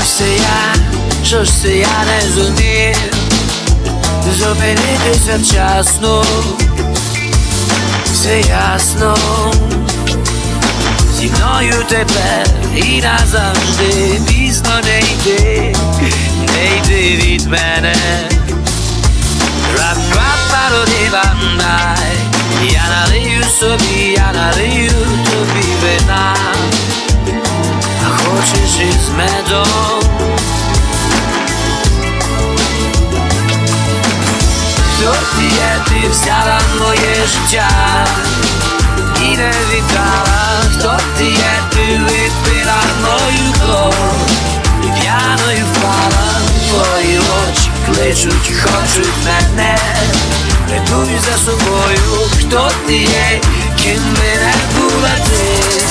Щось це я, що ж це я не зумів Зупинитися вчасно, все ясно Зі мною тепер і назавжди пізно не йди, не йди від мене Рап-рап-пародивандай Я налию собі, я налию тобі вина А хочеш із медом? Хто ти взяла моє життя І не віддала, хто ти є, ти випила мою кров. І п'яною впала твої очі кличуть, хочуть мене. Ведуть за собою, хто ти є, ким би не була ти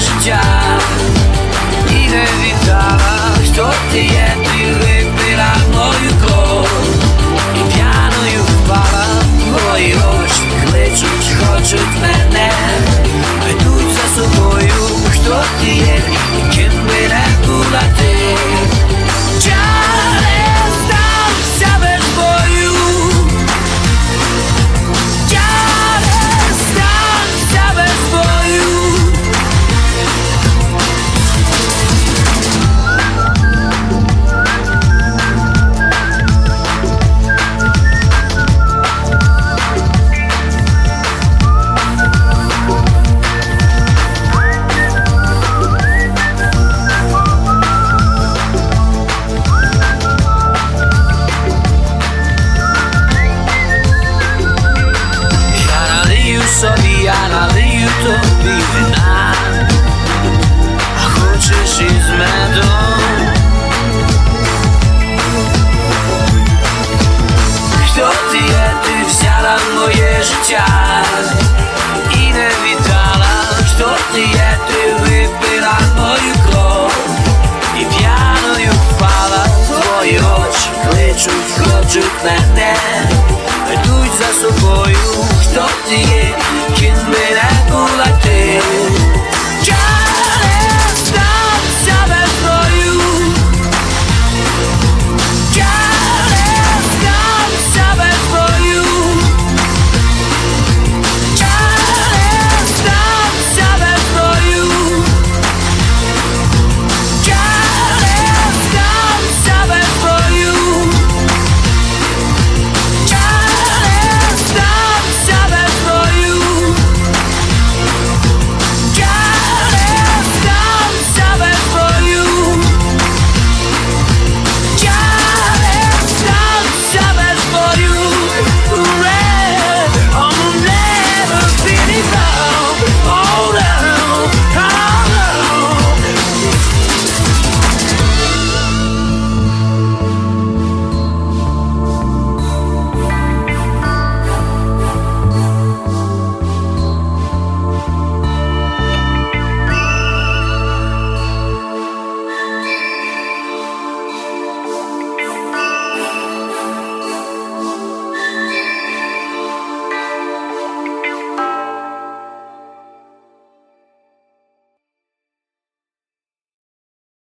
моє життя. І не віддала, хто ти є, ти випила мою кров. І п'яною впала твої очі кличуть, хочуть мене. Ведуть за собою, хто ти є, тобі вина. А хочеш із медом? Хто ти є, ти взяла моє життя І не віддала, хто ти є, ти випила мою кров І п'яною впала. Твої очі кличуть, хочуть мене. Ведуть за собою, хто ти є,